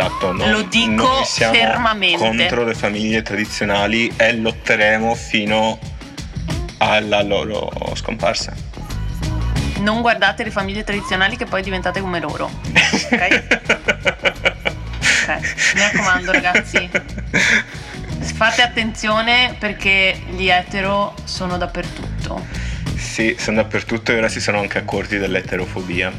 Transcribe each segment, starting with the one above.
esatto, non, Lo dico fermamente. contro le famiglie tradizionali e lotteremo fino alla loro scomparsa. Non guardate le famiglie tradizionali che poi diventate come loro. Ok? Ok, mi raccomando ragazzi, fate attenzione perché gli etero sono dappertutto. Sì, sono dappertutto e ora si sono anche accorti dell'eterofobia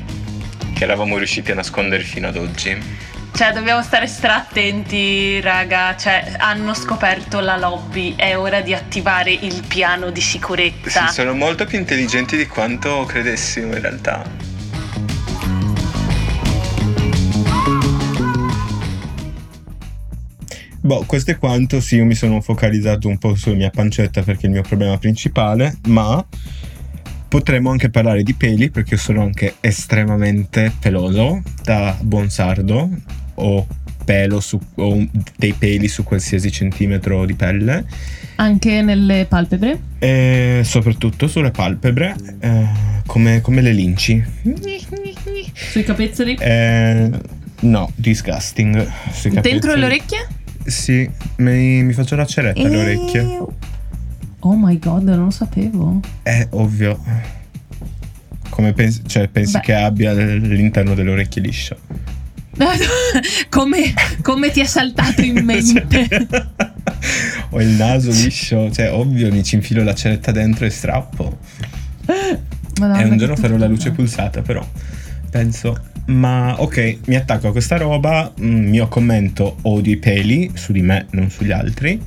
che eravamo riusciti a nascondere fino ad oggi. Cioè, dobbiamo stare stra attenti, raga. Cioè, hanno scoperto la lobby. È ora di attivare il piano di Sì, sicurezza. sono molto più intelligenti di quanto credessimo in realtà. Boh, questo è quanto. Sì, io mi sono focalizzato un po' sulla mia pancetta perché è il mio problema principale, ma potremmo anche parlare di peli perché io sono anche estremamente peloso da buon sardo. Ho pelo su, un- dei peli su qualsiasi centimetro di pelle Anche nelle palpebre. e soprattutto sulle palpebre, eh, come, come le linci. Sui capezzoli. Eh, no, disgusting. Dentro le orecchie. Sì, mi, mi faccio la ceretta alle orecchie. Oh my god, non lo sapevo. È ovvio. Come pensi, cioè, pensi Beh. che abbia l'interno delle orecchie liscio? come, come ti è saltato in mente? Ho il naso liscio, cioè, ovvio, mi ci infilo la ceretta dentro e strappo. Madonna, e un giorno farò la luce pulsata, però penso. Ma ok, mi attacco a questa roba, mm, mio commento odio i peli su di me, non sugli altri.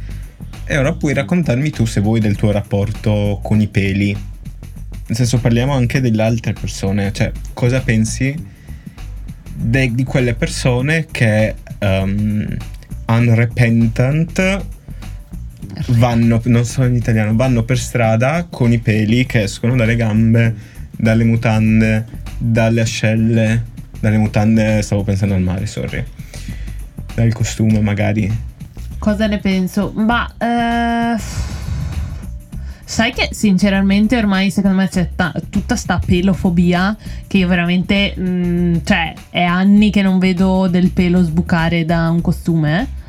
E ora puoi raccontarmi tu se vuoi del tuo rapporto con i peli. Nel senso, parliamo anche delle altre persone, cioè cosa pensi de- di quelle persone che um, unrepentant vanno, non so in italiano, vanno per strada con i peli che escono dalle gambe, dalle mutande, dalle ascelle, dalle mutande, stavo pensando al mare, sorry. Dal costume magari. Cosa ne penso? Ma eh, sai che sinceramente ormai secondo me c'è ta- tutta sta pelofobia che io veramente mm, cioè è anni che non vedo del pelo sbucare da un costume.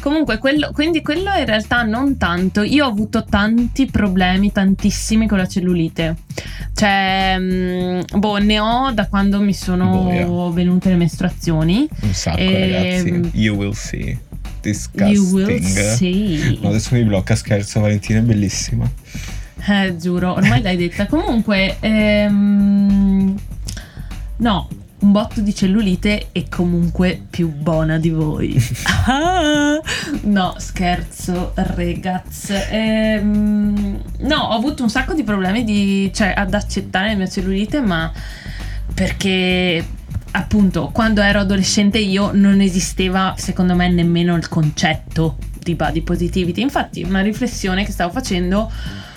Comunque, quello, quindi quello in realtà non tanto. Io ho avuto tanti problemi, tantissimi con la cellulite. Cioè, mm, boh, ne ho da quando mi sono Boia. venute le mestruazioni. Un sacco Ehm, ragazzi. You will see. Disgusting. You will see. No, adesso mi blocca, scherzo, Valentina è bellissima. Eh, giuro, ormai l'hai detta. Comunque, ehm, no, un botto di cellulite è comunque più buona di voi. Ah, no, scherzo, ragazzi. Ehm, no, ho avuto un sacco di problemi di, cioè, ad accettare la mia cellulite, ma perché appunto quando ero adolescente io non esisteva secondo me nemmeno il concetto di body positivity. Infatti, una riflessione che stavo facendo,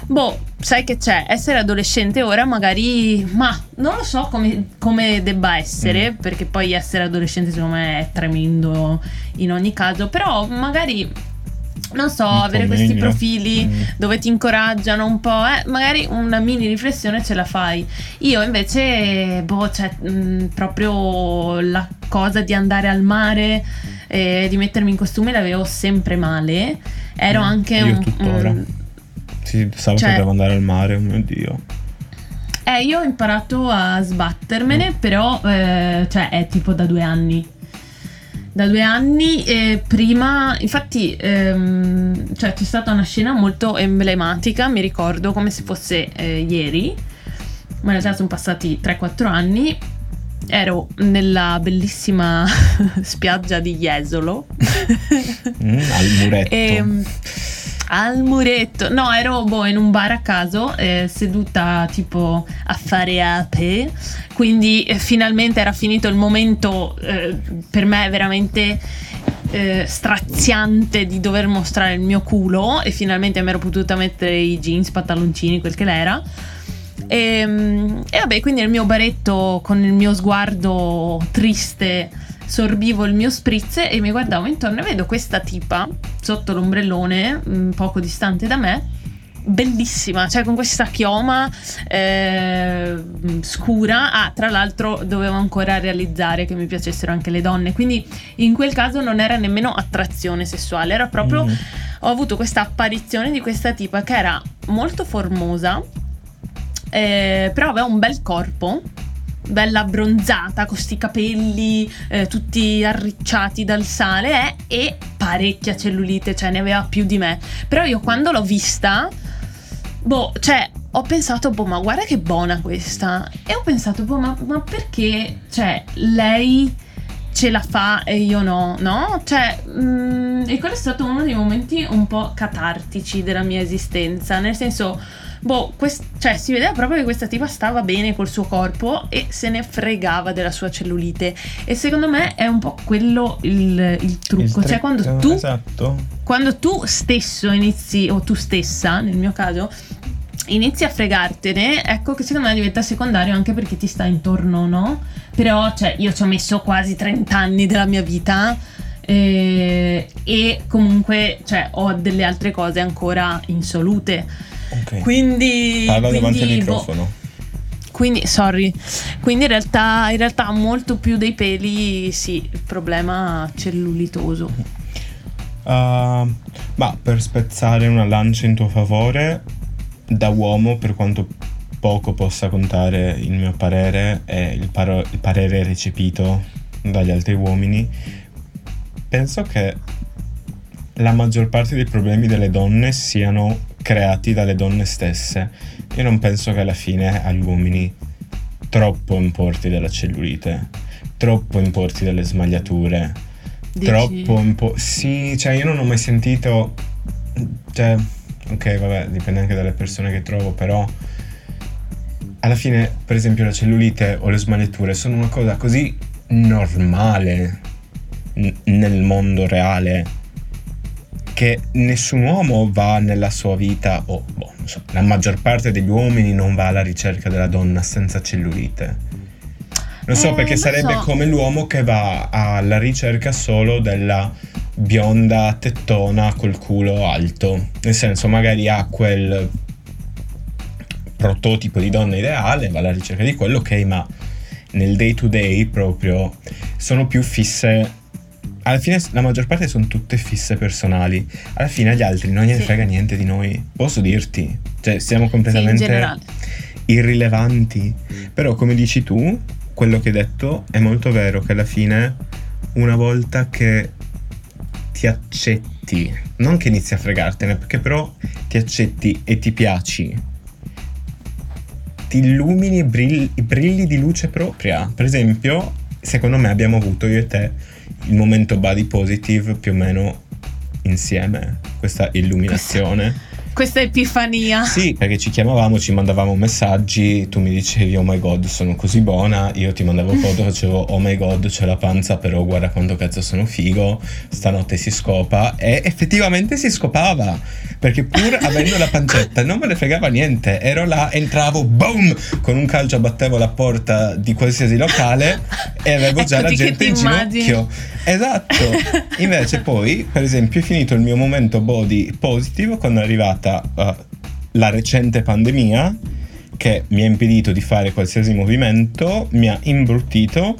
boh, sai che c'è? Essere adolescente ora magari, ma non lo so come, come debba essere, Mm. perché poi essere adolescente secondo me è tremendo in ogni caso, però magari non so, Un avere questi meglio. profili Mm. dove ti incoraggiano un po', eh, magari una mini riflessione ce la fai. Io invece, boh, cioè, mh, proprio la cosa di andare al mare, eh, di mettermi in costume l'avevo sempre male. Ero Mm, anche io un... tuttora. un- Sì, sabato Cioè- devo andare al mare, oh mio dio. eh, io ho imparato a sbattermene, però, eh, cioè, è tipo da due anni. Da due anni, e prima, infatti, ehm, cioè, c'è stata una scena molto emblematica, mi ricordo come se fosse eh, ieri, ma in realtà sono passati 3-4 anni. Ero nella bellissima spiaggia di Jesolo. Mm, al muretto. Ehm, al muretto. No, ero boh, in un bar a caso, eh, seduta tipo a fare ape. Quindi eh, finalmente era finito il momento eh, per me veramente eh, straziante di dover mostrare il mio culo e finalmente mi ero potuta mettere i jeans, pantaloncini, quel che l'era. E, e vabbè, quindi nel mio baretto con il mio sguardo triste sorbivo il mio spritz e mi guardavo intorno e vedo questa tipa sotto l'ombrellone, mm, poco distante da me, bellissima, cioè con questa chioma eh, scura. Ah, tra l'altro dovevo ancora realizzare che mi piacessero anche le donne, quindi in quel caso non era nemmeno attrazione sessuale, era proprio... Mm. Ho avuto questa apparizione di questa tipa che era molto formosa, eh, però aveva un bel corpo bella abbronzata, con questi capelli eh, tutti arricciati dal sale eh, e parecchia cellulite, cioè ne aveva più di me. Però io quando l'ho vista, boh, cioè ho pensato, boh, ma guarda che buona questa. E ho pensato, boh, ma, ma perché, cioè, lei ce la fa e io no, no? Cioè, mm, e quello è stato uno dei momenti un po' catartici della mia esistenza, nel senso boh, quest- cioè si vedeva proprio che questa tipa stava bene col suo corpo e se ne fregava della sua cellulite. E secondo me è un po' quello il, il trucco. Il tre- cioè, quando tu, esatto. quando tu stesso inizi, o tu stessa, nel mio caso, inizi a fregartene, ecco che secondo me diventa secondario anche perché ti sta intorno, no? Però, cioè, io ci ho messo quasi 30 anni della mia vita. Eh, e comunque cioè, ho delle altre cose ancora insolute Okay. Quindi... Parla quindi, davanti al boh, microfono. quindi, sorry. Quindi in realtà, in realtà molto più dei peli, sì, il problema cellulitoso. Uh, ma per spezzare una lancia in tuo favore, da uomo, per quanto poco possa contare il mio parere e il, paro- il parere recepito dagli altri uomini, penso che la maggior parte dei problemi delle donne siano creati dalle donne stesse. Io non penso che alla fine agli uomini troppo importi della cellulite, troppo importi delle smagliature, Dici? troppo importi... Sì, cioè io non ho mai sentito... Cioè, ok, vabbè, dipende anche dalle persone che trovo, però alla fine, per esempio, la cellulite o le smagliature sono una cosa così normale n- nel mondo reale che nessun uomo va nella sua vita, o boh, so, la maggior parte degli uomini non va alla ricerca della donna senza cellulite. Non so, eh, perché sarebbe so. come l'uomo che va alla ricerca solo della bionda tettona col culo alto. Nel senso, magari ha quel prototipo di donna ideale, va alla ricerca di quello, ok, ma nel day to day proprio sono più fisse alla fine la maggior parte sono tutte fisse personali. Alla fine agli altri non gliene sì. frega niente di noi. Posso dirti? Cioè, siamo completamente sì, irrilevanti. Però, come dici tu, quello che hai detto è molto vero. Che alla fine, una volta che ti accetti, non che inizi a fregartene, perché però ti accetti e ti piaci, ti illumini e brilli, brilli di luce propria. Per esempio, secondo me abbiamo avuto io e te il momento body positive più o meno insieme, questa illuminazione questa epifania. Sì, perché ci chiamavamo, ci mandavamo messaggi, tu mi dicevi oh my god sono così buona, io ti mandavo foto, facevo oh my god c'è la panza, però guarda quanto cazzo sono figo, stanotte si scopa e effettivamente si scopava, perché pur avendo la pancetta non me ne fregava niente, ero là, entravo, boom, con un calcio abbattevo la porta di qualsiasi locale e avevo ecco già la gente in immagini. ginocchio. Esatto. Invece poi, per esempio, è finito il mio momento body positive quando è arrivata stata uh, la recente pandemia che mi ha impedito di fare qualsiasi movimento, mi ha imbruttito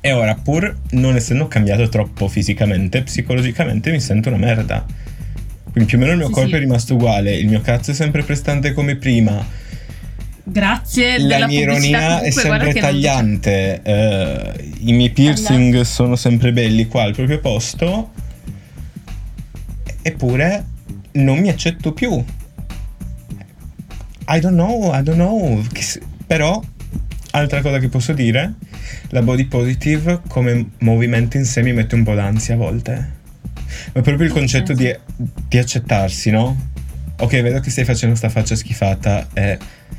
e ora pur non essendo cambiato troppo fisicamente, psicologicamente mi sento una merda. Quindi più o meno il mio sì, corpo sì. è rimasto uguale, il mio cazzo è sempre prestante come prima. Grazie. La mia ironia è sempre tagliante. Uh, I miei piercing allora. sono sempre belli qua al proprio posto. Eppure non mi accetto più. I don't know, I don't know. Però, altra cosa che posso dire, la body positive come movimento in sé mi mette un po' d'ansia a volte. Ma proprio il concetto di, di accettarsi, no? Ok, vedo che stai facendo sta faccia schifata e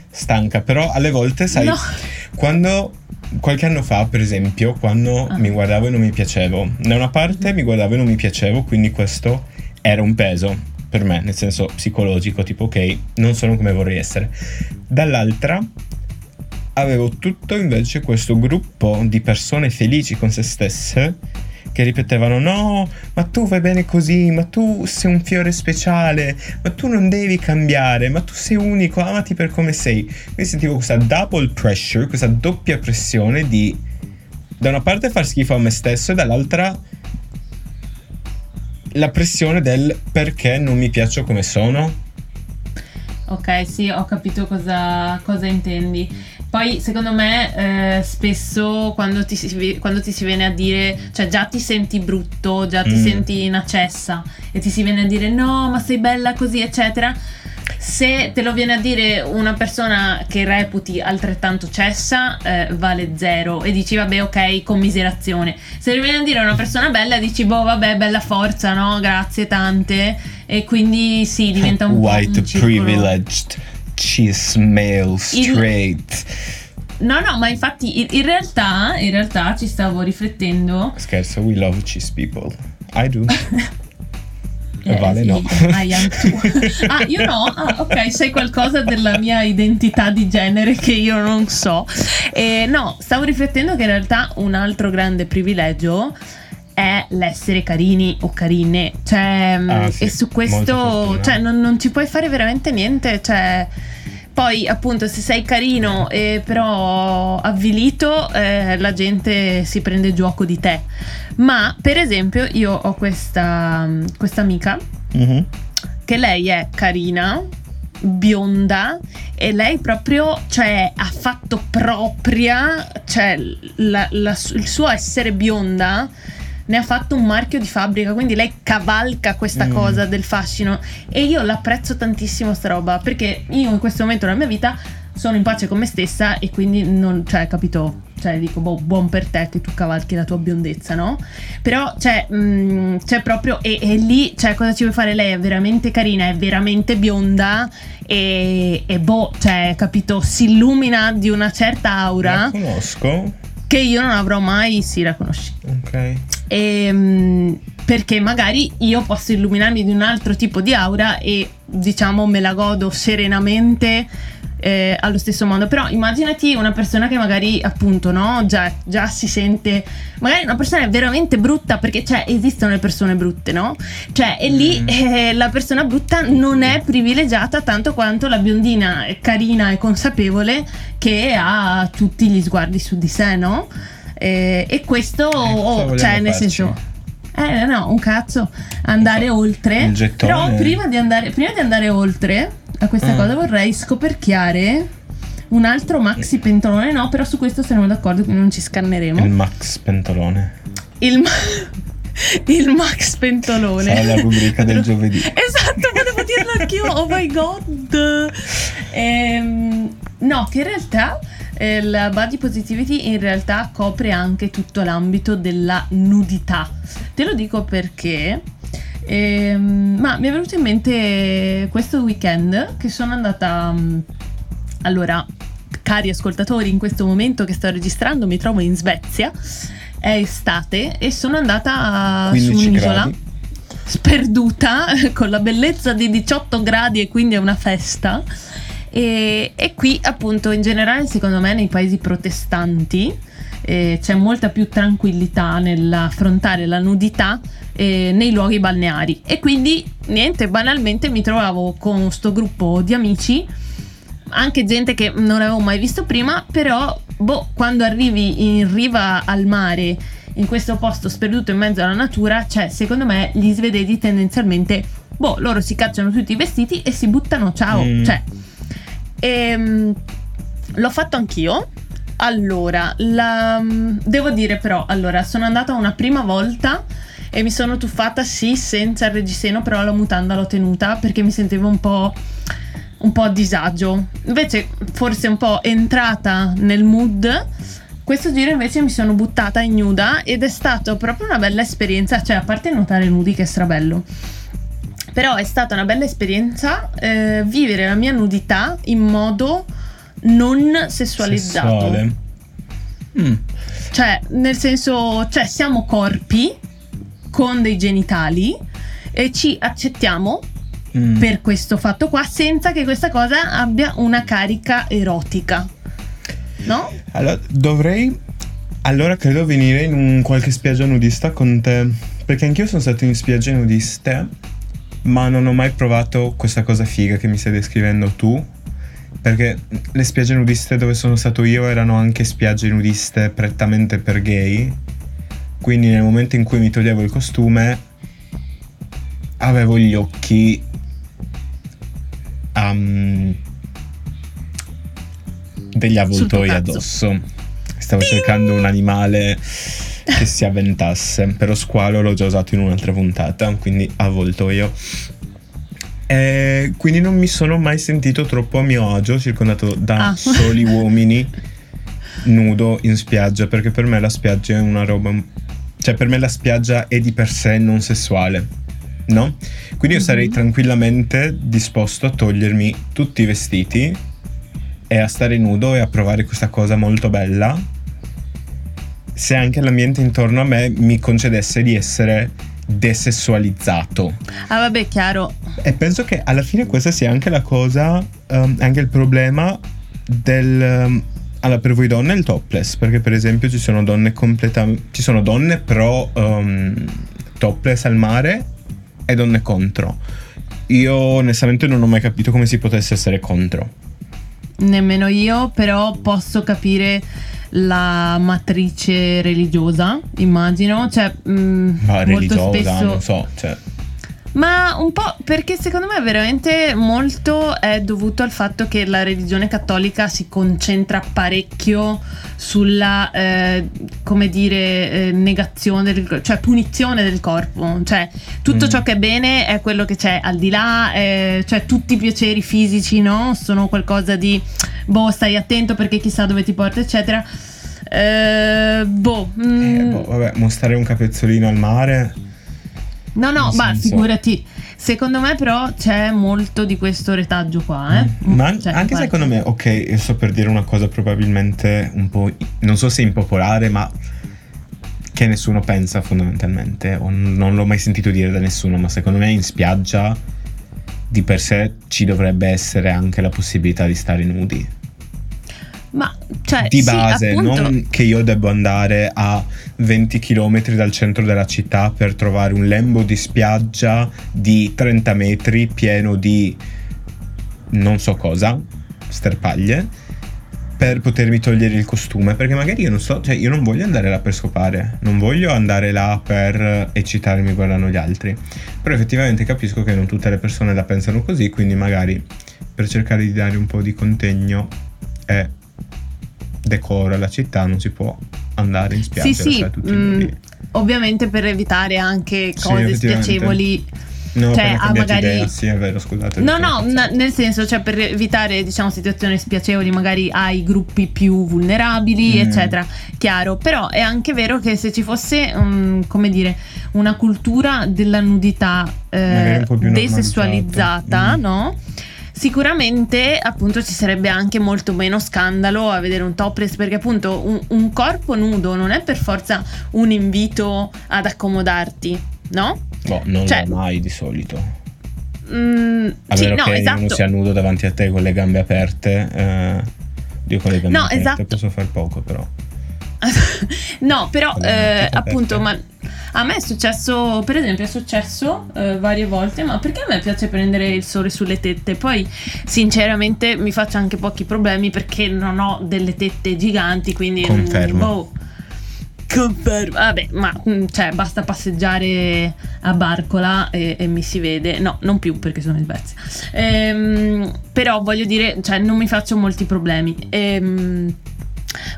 stanca, però alle volte, sai, no. quando qualche anno fa, per esempio, quando ah. mi guardavo e non mi piacevo, da una parte mi guardavo e non mi piacevo, quindi questo era un peso per me, nel senso psicologico, tipo ok, non sono come vorrei essere. Dall'altra avevo tutto invece questo gruppo di persone felici con se stesse che ripetevano no, ma tu vai bene così, ma tu sei un fiore speciale, ma tu non devi cambiare, ma tu sei unico, amati per come sei. Quindi sentivo questa double pressure, questa doppia pressione di da una parte far schifo a me stesso e dall'altra la pressione del perché non mi piaccio come sono. Ok, sì, ho capito cosa, cosa intendi. Poi, secondo me, eh, spesso quando ti, si, quando ti, si, viene a dire, cioè già ti senti brutto, già ti mm. senti in accessa e ti si viene a dire no, ma sei bella così, eccetera se te lo viene a dire una persona che reputi altrettanto cessa, eh, vale zero e dici vabbè ok, commiserazione. Se lo viene a dire una persona bella, dici boh vabbè, bella forza, no? Grazie tante. E quindi sì, diventa un White po' un privileged, cis male, straight. Il... No, no, ma infatti in realtà, in realtà ci stavo riflettendo. Scherzo, we love cis people. I do. Eh, vale, no. Ah, io no? Ah, ok, sai qualcosa della mia identità di genere che io non so. Eh, no, stavo riflettendo che in realtà un altro grande privilegio è l'essere carini o carine. Cioè, ah, sì, e su questo cioè, non, non ci puoi fare veramente niente. Cioè poi, appunto, se sei carino e però avvilito, eh, la gente si prende gioco di te. Ma, per esempio, io ho questa, questa amica mm-hmm. che lei è carina, bionda e lei proprio cioè ha fatto propria cioè la, la, il suo essere bionda ne ha fatto un marchio di fabbrica, quindi lei cavalca questa mm. cosa del fascino e io l'apprezzo tantissimo sta roba perché io in questo momento della mia vita sono in pace con me stessa e quindi non, cioè, capito? Cioè, dico, boh, buon per te che tu cavalchi la tua biondezza, no? Però, cioè, mh, mm, cioè proprio, e, e, lì, cioè, cosa ci vuoi fare? Lei è veramente carina, è veramente bionda e, e boh, cioè, capito? Si illumina di una certa aura. La conosco che io non avrò mai, sì, la conosci. Ok. Ehm, perché magari io posso illuminarmi di un altro tipo di aura e diciamo me la godo serenamente eh, allo stesso modo. Però immaginati una persona che magari appunto no, già, già, si sente, magari una persona è veramente brutta perché cioè, esistono le persone brutte, no? Cioè, e lì mm. eh, la persona brutta non è privilegiata tanto quanto la biondina carina e consapevole che ha tutti gli sguardi su di sé, no? Eh, e questo, oh, cioè, nel farci? senso. Eh no, un cazzo, andare so, oltre. Però prima di andare, prima di andare oltre, a questa mm. cosa vorrei scoperchiare un altro maxi pentolone. No, però su questo saremo d'accordo, quindi non ci scanneremo. Il max pentolone. Il, ma- il max pentolone. Sarà la rubrica del giovedì. esatto, volevo dirlo anch'io. Oh my god. Ehm, no, che in realtà eh, la body positivity in realtà copre anche tutto l'ambito della nudità. Te lo dico perché Ehm, ma mi è venuto in mente questo weekend che sono andata. Mm, allora, cari ascoltatori, in questo momento che sto registrando mi trovo in Svezia. È estate e sono andata su un'isola. Gradi. Sperduta con la bellezza di 18 gradi e quindi è una festa. E, e qui, appunto, in generale, secondo me, nei paesi protestanti eh, c'è molta più tranquillità nell'affrontare la nudità eh, nei luoghi balneari. E quindi, niente, banalmente mi trovavo con questo gruppo di amici, anche gente che non avevo mai visto prima, però, boh, quando arrivi in riva al mare, in questo posto sperduto in mezzo alla natura, cioè, secondo me, gli svedesi tendenzialmente, boh, loro si cacciano tutti i vestiti e si buttano, ciao, mm. cioè. E, ehm, l'ho fatto anch'io allora, la, devo dire però, allora, sono andata una prima volta e mi sono tuffata sì senza il reggiseno, però la mutanda l'ho tenuta perché mi sentivo un po' un po' a disagio. Invece forse un po' entrata nel mood. Questo giro invece mi sono buttata in nuda ed è stata proprio una bella esperienza, cioè a parte nuotare nudi che è strabello. Però è stata una bella esperienza eh, vivere la mia nudità in modo non sessualizzato. Sessuale. Mm. Cioè, nel senso, cioè, siamo corpi con dei genitali e ci accettiamo mm. per questo fatto qua senza che questa cosa abbia una carica erotica. No? Allora, dovrei Allora credo venire in un qualche spiaggia nudista con te. Perché anch'io sono stato in spiagge nudiste, ma non ho mai provato questa cosa figa che mi stai descrivendo tu. Perché le spiagge nudiste dove sono stato io erano anche spiagge nudiste prettamente per gay. Quindi nel momento in cui mi toglievo il costume avevo gli occhi um, degli avvoltoi addosso. Stavo cercando un animale che si avventasse. Però squalo l'ho già usato in un'altra puntata, quindi avvoltoio. E quindi non mi sono mai sentito troppo a mio agio, circondato da Ah. soli uomini nudo in spiaggia, perché per me la spiaggia è una roba... Cioè per me la spiaggia è di per sé non sessuale, no? Quindi io sarei Mhm. tranquillamente disposto a togliermi tutti i vestiti e a stare nudo e a provare questa cosa molto bella se anche l'ambiente intorno a me mi concedesse di essere desessualizzato. Ah, vabbè, chiaro. E penso che alla fine questa sia anche la cosa, ehm, anche il problema del... ehm, allora, per voi donne il topless, perché per esempio ci sono donne completamente... Ci sono donne pro ehm, topless al mare e donne contro. Io onestamente non ho mai capito come si potesse essere contro. Nemmeno io, però posso capire la matrice religiosa, immagino. Cioè, mm, Ma molto religiosa, spesso. non so, cioè... Ma un po' perché secondo me veramente molto è dovuto al fatto che la religione cattolica si concentra parecchio sulla, eh, come dire, eh, negazione, del, cioè punizione del corpo. Cioè tutto Mm. ciò che è bene è quello che c'è al di là, eh, cioè tutti i piaceri fisici, no? Sono qualcosa di, boh, stai attento perché chissà dove ti porta, eccetera. Eh, boh, Eh, mm, boh, vabbè, mostrare un capezzolino al mare... No, no, Nel ma senso- figurati. Secondo me, però, c'è molto di questo retaggio qua, eh. Mm. Ma Cioè, anche guarda. secondo me, ok, io sto per dire una cosa probabilmente un po', non so se impopolare, ma che nessuno pensa fondamentalmente, o n- non l'ho mai sentito dire da nessuno, ma secondo me in spiaggia di per sé ci dovrebbe essere anche la possibilità di stare nudi. Ma, cioè, Di sì, base, appunto, non che io debbo andare a 20 km dal centro della città per trovare un lembo di spiaggia di 30 metri pieno di non so cosa, sterpaglie, per potermi togliere il costume. Perché magari io non so, cioè io non voglio andare là per scopare, non voglio andare là per eccitarmi guardando gli altri. Però effettivamente capisco che non tutte le persone la pensano così, quindi magari per cercare di dare un po' di contegno e decoro alla città non si può andare in spiaggia Sì, sì, mm, ovviamente per evitare anche Sì, cose effettivamente. spiacevoli. No, cioè, ah, magari- idea, sì, è vero, scusate. No, no, n- nel senso, cioè per evitare, diciamo, situazioni spiacevoli, magari ai gruppi più vulnerabili, Mm. eccetera. Chiaro, però è anche vero che se ci fosse, mm, come dire, una cultura della nudità eh, desessualizzata. Mm. no? Sicuramente appunto ci sarebbe anche molto meno scandalo a vedere un topless perché appunto un, un corpo nudo non è per forza un invito ad accomodarti, no? Boh, non cioè- lo mai di solito. Mm, A sì, no, che esatto. uno sia nudo davanti a te con le gambe aperte. Eh, io con le gambe No, aperte esatto. posso far poco, però. no, però eh, appunto, ma a me è successo, per esempio, è successo eh, varie volte, ma perché a me piace prendere il sole sulle tette? Poi, sinceramente, mi faccio anche pochi problemi perché non ho delle tette giganti, quindi... Confermo. boh. Confermo. Vabbè, ma mm, cioè, basta passeggiare a Barcola e, e mi si vede. No, non più perché sono in Svezia. Ehm, però voglio dire, cioè, non mi faccio molti problemi. Ehm,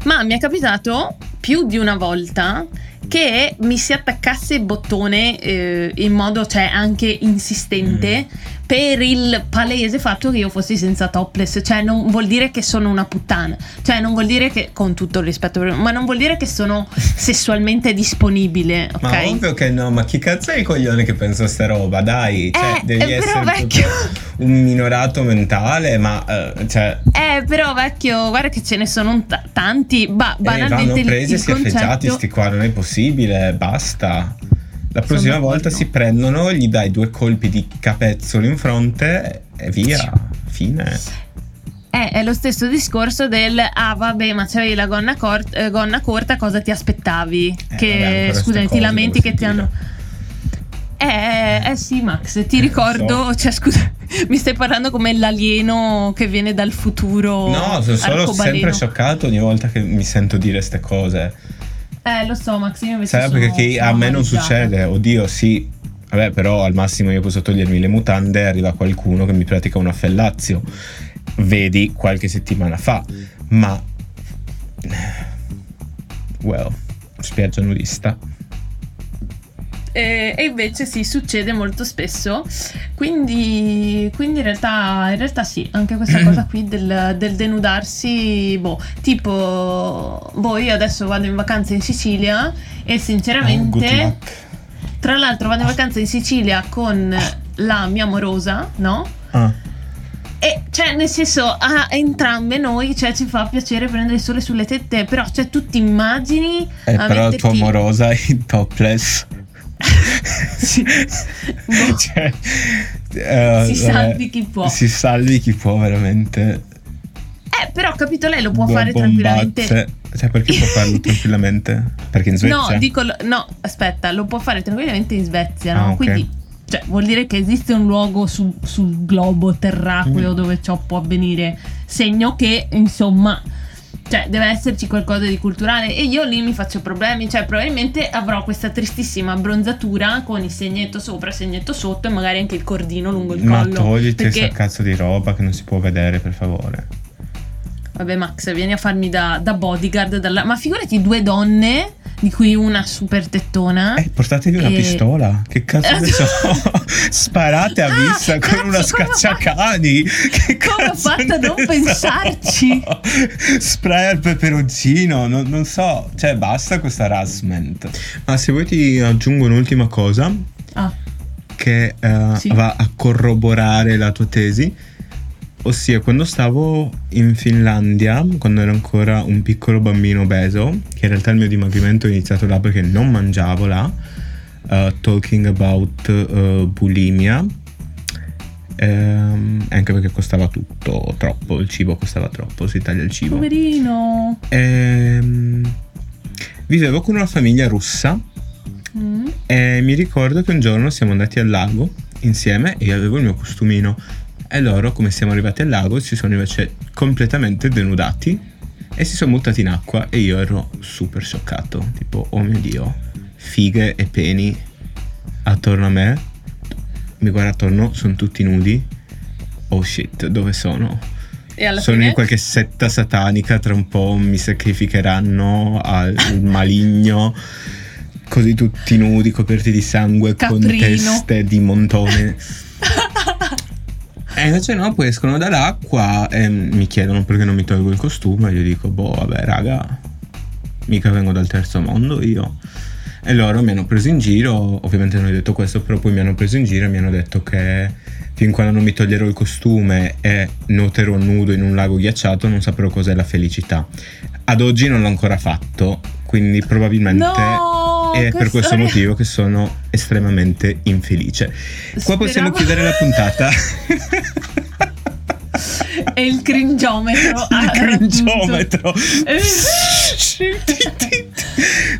ma mi è capitato più di una volta che mi si attaccasse il bottone eh, in modo cioè anche insistente per il palese fatto che io fossi senza topless cioè non vuol dire che sono una puttana cioè non vuol dire che con tutto il rispetto ma non vuol dire che sono sessualmente disponibile ok Ma ovvio che no, ma chi cazzo è il coglione che pensa sta roba? Dai, cioè, Eh, devi eh, però, essere vecchio. un minorato mentale, ma eh, cioè. eh però vecchio guarda che ce ne sono t- tanti ba- eh, banalmente vanno il- presi e schiaffeggiati, sti qua, non è possibile, basta. La prossima Sono volta si prendono, gli dai due colpi di capezzolo in fronte e via. Fine. Eh, è lo stesso discorso del ah vabbè ma c'avevi la gonna, cort- eh, gonna corta cosa ti aspettavi Eh, che vabbè, scusami ti lamenti che ti hanno eh, eh sì Max ti ricordo so. cioè scusa mi stai parlando come l'alieno che viene dal futuro No, sono solo arcobaleno. sempre scioccato ogni volta che mi sento dire queste cose. Eh lo so Max io invece Sai sono- perché che a sono me non succede, oddio sì, vabbè però al massimo io posso togliermi le mutande arriva qualcuno che mi pratica un affellazio, vedi qualche settimana fa, ma... Well, spiaggia nudista. Eh, e invece sì, succede molto spesso. Quindi, quindi in, realtà, in realtà sì, anche questa cosa qui del, del denudarsi, boh, tipo, boh, io adesso vado in vacanza in Sicilia e Oh, sinceramente, luck. tra l'altro vado in vacanza in Sicilia con la mia amorosa, no? Ah, E cioè, nel senso, a entrambe noi cioè, ci fa piacere prendere il sole sulle tette, però cioè, tu ti immagini... eh, però tua metterti- amorosa è in topless. Sì. Boh. Cioè, eh, Si vabbè, salvi chi può. Si salvi chi può veramente. Eh, però capito, lei lo può Due fare bombazze. tranquillamente. Cioè, perché può farlo tranquillamente? Perché in Svezia? No, dico, no, aspetta, lo può fare tranquillamente in Svezia, no? Ah, ok. Quindi, cioè, vuol dire che esiste un luogo su- sul globo terracqueo Mm. dove ciò può avvenire. Segno che, insomma, cioè, deve esserci qualcosa di culturale. E io lì mi faccio problemi. Cioè, probabilmente avrò questa tristissima abbronzatura con il segnetto sopra, il segnetto sotto e magari anche il cordino lungo il Ma collo. togliti perché, questa cazzo di roba che non si può vedere, per favore. Vabbè, Max, vieni a farmi da, da bodyguard. dalla- Ma figurati due donne, di cui una super tettona. Eh, portatevi una E- pistola. Che cazzo ne so? Sparate a Ah, vista con cazzo, una come ho scacciacani. Che Come ho cazzo fatto a non so? pensarci? Spray al peperoncino. Non, non so. Cioè, basta questo harassment. Ma se vuoi ti aggiungo un'ultima cosa Ah, che eh, Sì. va a corroborare la tua tesi. Ossia, quando stavo in Finlandia, quando ero ancora un piccolo bambino obeso, che in realtà il mio dimagrimento è iniziato là perché non mangiavo là, uh, talking about uh, bulimia, ehm, anche perché costava tutto troppo, il cibo costava troppo, si taglia il cibo. poverino. Ehm, vivevo con una famiglia russa Mm. e mi ricordo che un giorno siamo andati al lago insieme e io avevo il mio costumino. E loro, come siamo arrivati al lago, si sono invece completamente denudati e si sono buttati in acqua e io ero super scioccato. Tipo, oh mio dio, fighe e peni attorno a me. Mi guarda attorno, sono tutti nudi. Oh shit, dove sono? E alla sono fine? in qualche setta satanica, tra un po' mi sacrificheranno al maligno. Così tutti nudi, coperti di sangue, con Caprino. teste di montone. E invece no, poi escono dall'acqua e mi chiedono perché non mi tolgo il costume. E io dico, boh, vabbè, raga, mica vengo dal terzo mondo io. E loro mi hanno preso in giro, ovviamente non ho detto questo, però poi mi hanno preso in giro e mi hanno detto che fin quando non mi toglierò il costume e nuoterò nudo in un lago ghiacciato non saprò cos'è la felicità. Ad oggi non l'ho ancora fatto, quindi probabilmente No, è che per questo motivo che sono estremamente infelice. Qua possiamo chiudere la puntata. E il cringiometro. il cringiometro. Eh.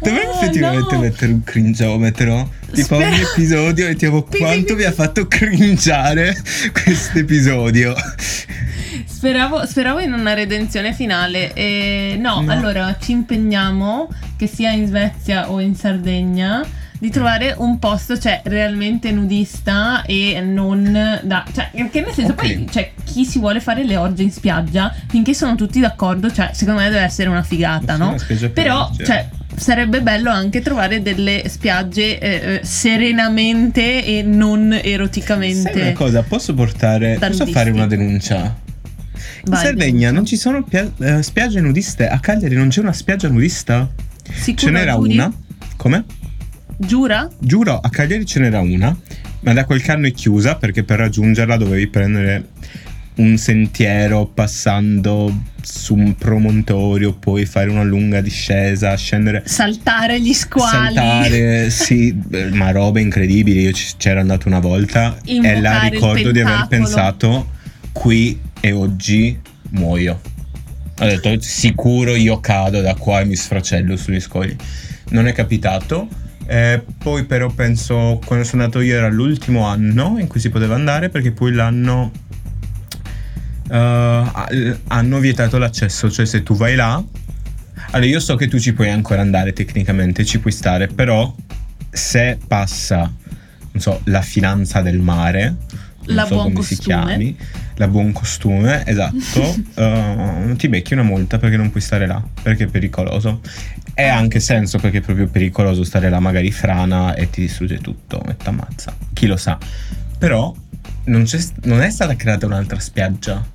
Dovremmo Oh, effettivamente no. mettere un cringiometro. Tipo Spero- ogni episodio Pi- pi- quanto vi ha fatto cringiare questo episodio. Speravo, speravo in una redenzione finale. E no, No. allora ci impegniamo, che sia in Svezia o in Sardegna, di trovare un posto, cioè, realmente nudista e non da... Cioè, che nel senso, Ok. poi, cioè, chi si vuole fare le orge in spiaggia, finché sono tutti d'accordo, cioè, secondo me deve essere una figata, no? Una Però, orge. cioè, sarebbe bello anche trovare delle spiagge eh, eh, serenamente e non Sai eroticamente. una cosa, posso portare. Da Posso fare una denuncia? In Vai, Sardegna non ci sono pia- eh, spiagge nudiste. A Cagliari non c'è una spiaggia nudista. Sicuro, Ce n'era giuri? una. Come? Giura? Giuro, a Cagliari ce n'era una, ma da qualche anno è chiusa perché per raggiungerla dovevi prendere un sentiero passando su un promontorio, poi fare una lunga discesa, scendere, Saltare gli squali. saltare, sì, ma robe incredibili. Io c'ero andato una volta e Invocare il ricordo di aver pensato qui e oggi muoio. Ho detto sicuro io cado da qua e mi sfracello sugli scogli. Non è capitato. Eh, poi però penso quando sono andato io era l'ultimo anno in cui si poteva andare perché poi l'anno uh, hanno vietato l'accesso, cioè se tu vai là allora io so che tu ci puoi ancora andare tecnicamente, ci puoi stare, però se passa, non so, la finanza del mare, la so buon come si costume. chiami, la buon costume, esatto, uh, ti becchi una multa perché non puoi stare là, perché è pericoloso. E ha anche senso perché è proprio pericoloso stare là, magari frana e ti distrugge tutto e ti ammazza. Chi lo sa. Però non, c'è, non è stata creata un'altra spiaggia.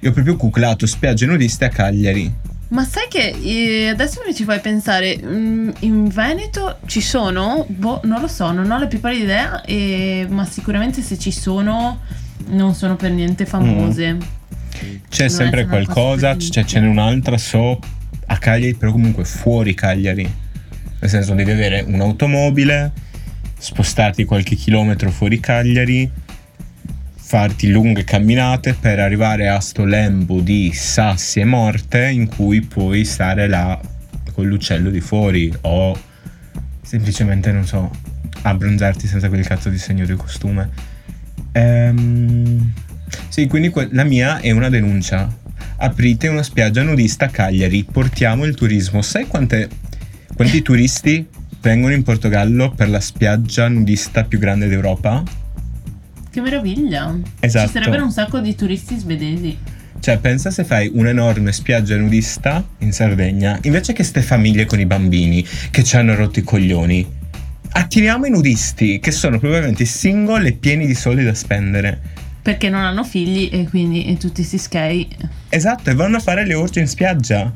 Io ho proprio googlato spiagge nudiste a Cagliari. Ma sai che eh, adesso mi ci fai pensare, mm, in Veneto ci sono? Boh, non lo so, non ho la più pallida idea, e- ma sicuramente se ci sono non sono per niente famose. C'è Non sempre qualcosa, cioè, ce n'è un'altra, so, a Cagliari, però comunque fuori Cagliari. Nel senso, devi avere un'automobile, spostarti qualche chilometro fuori Cagliari, farti lunghe camminate per arrivare a sto lembo di sassi e morte in cui puoi stare là con l'uccello di fuori o semplicemente, non so, abbronzarti senza quel cazzo di segno di costume. Ehm, sì, quindi que- la mia è una denuncia. Aprite una spiaggia nudista a Cagliari, portiamo il turismo. Sai quante, quanti turisti vengono in Portogallo per la spiaggia nudista più grande d'Europa? Che meraviglia! Esatto. Ci sarebbero un sacco di turisti svedesi. Cioè, pensa se fai un'enorme spiaggia nudista in Sardegna, invece che ste famiglie con i bambini che ci hanno rotto i coglioni. Attiriamo i nudisti, che sono probabilmente single e pieni di soldi da spendere. Perché non hanno figli e quindi e tutti si skei. Esatto, e vanno a fare le orge in spiaggia.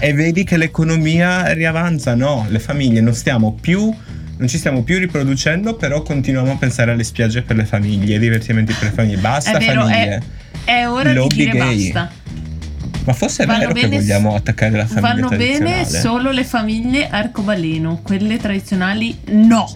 E vedi che l'economia riavanza. No, le famiglie non stiamo più. Non ci stiamo più riproducendo, però continuiamo a pensare alle spiagge per le famiglie, divertimenti per le famiglie. Basta È vero, famiglie. È ora Lobby di dire gay. basta. Ma forse è Vanno vero che vogliamo attaccare la famiglia Vanno bene solo le famiglie arcobaleno, quelle tradizionali no.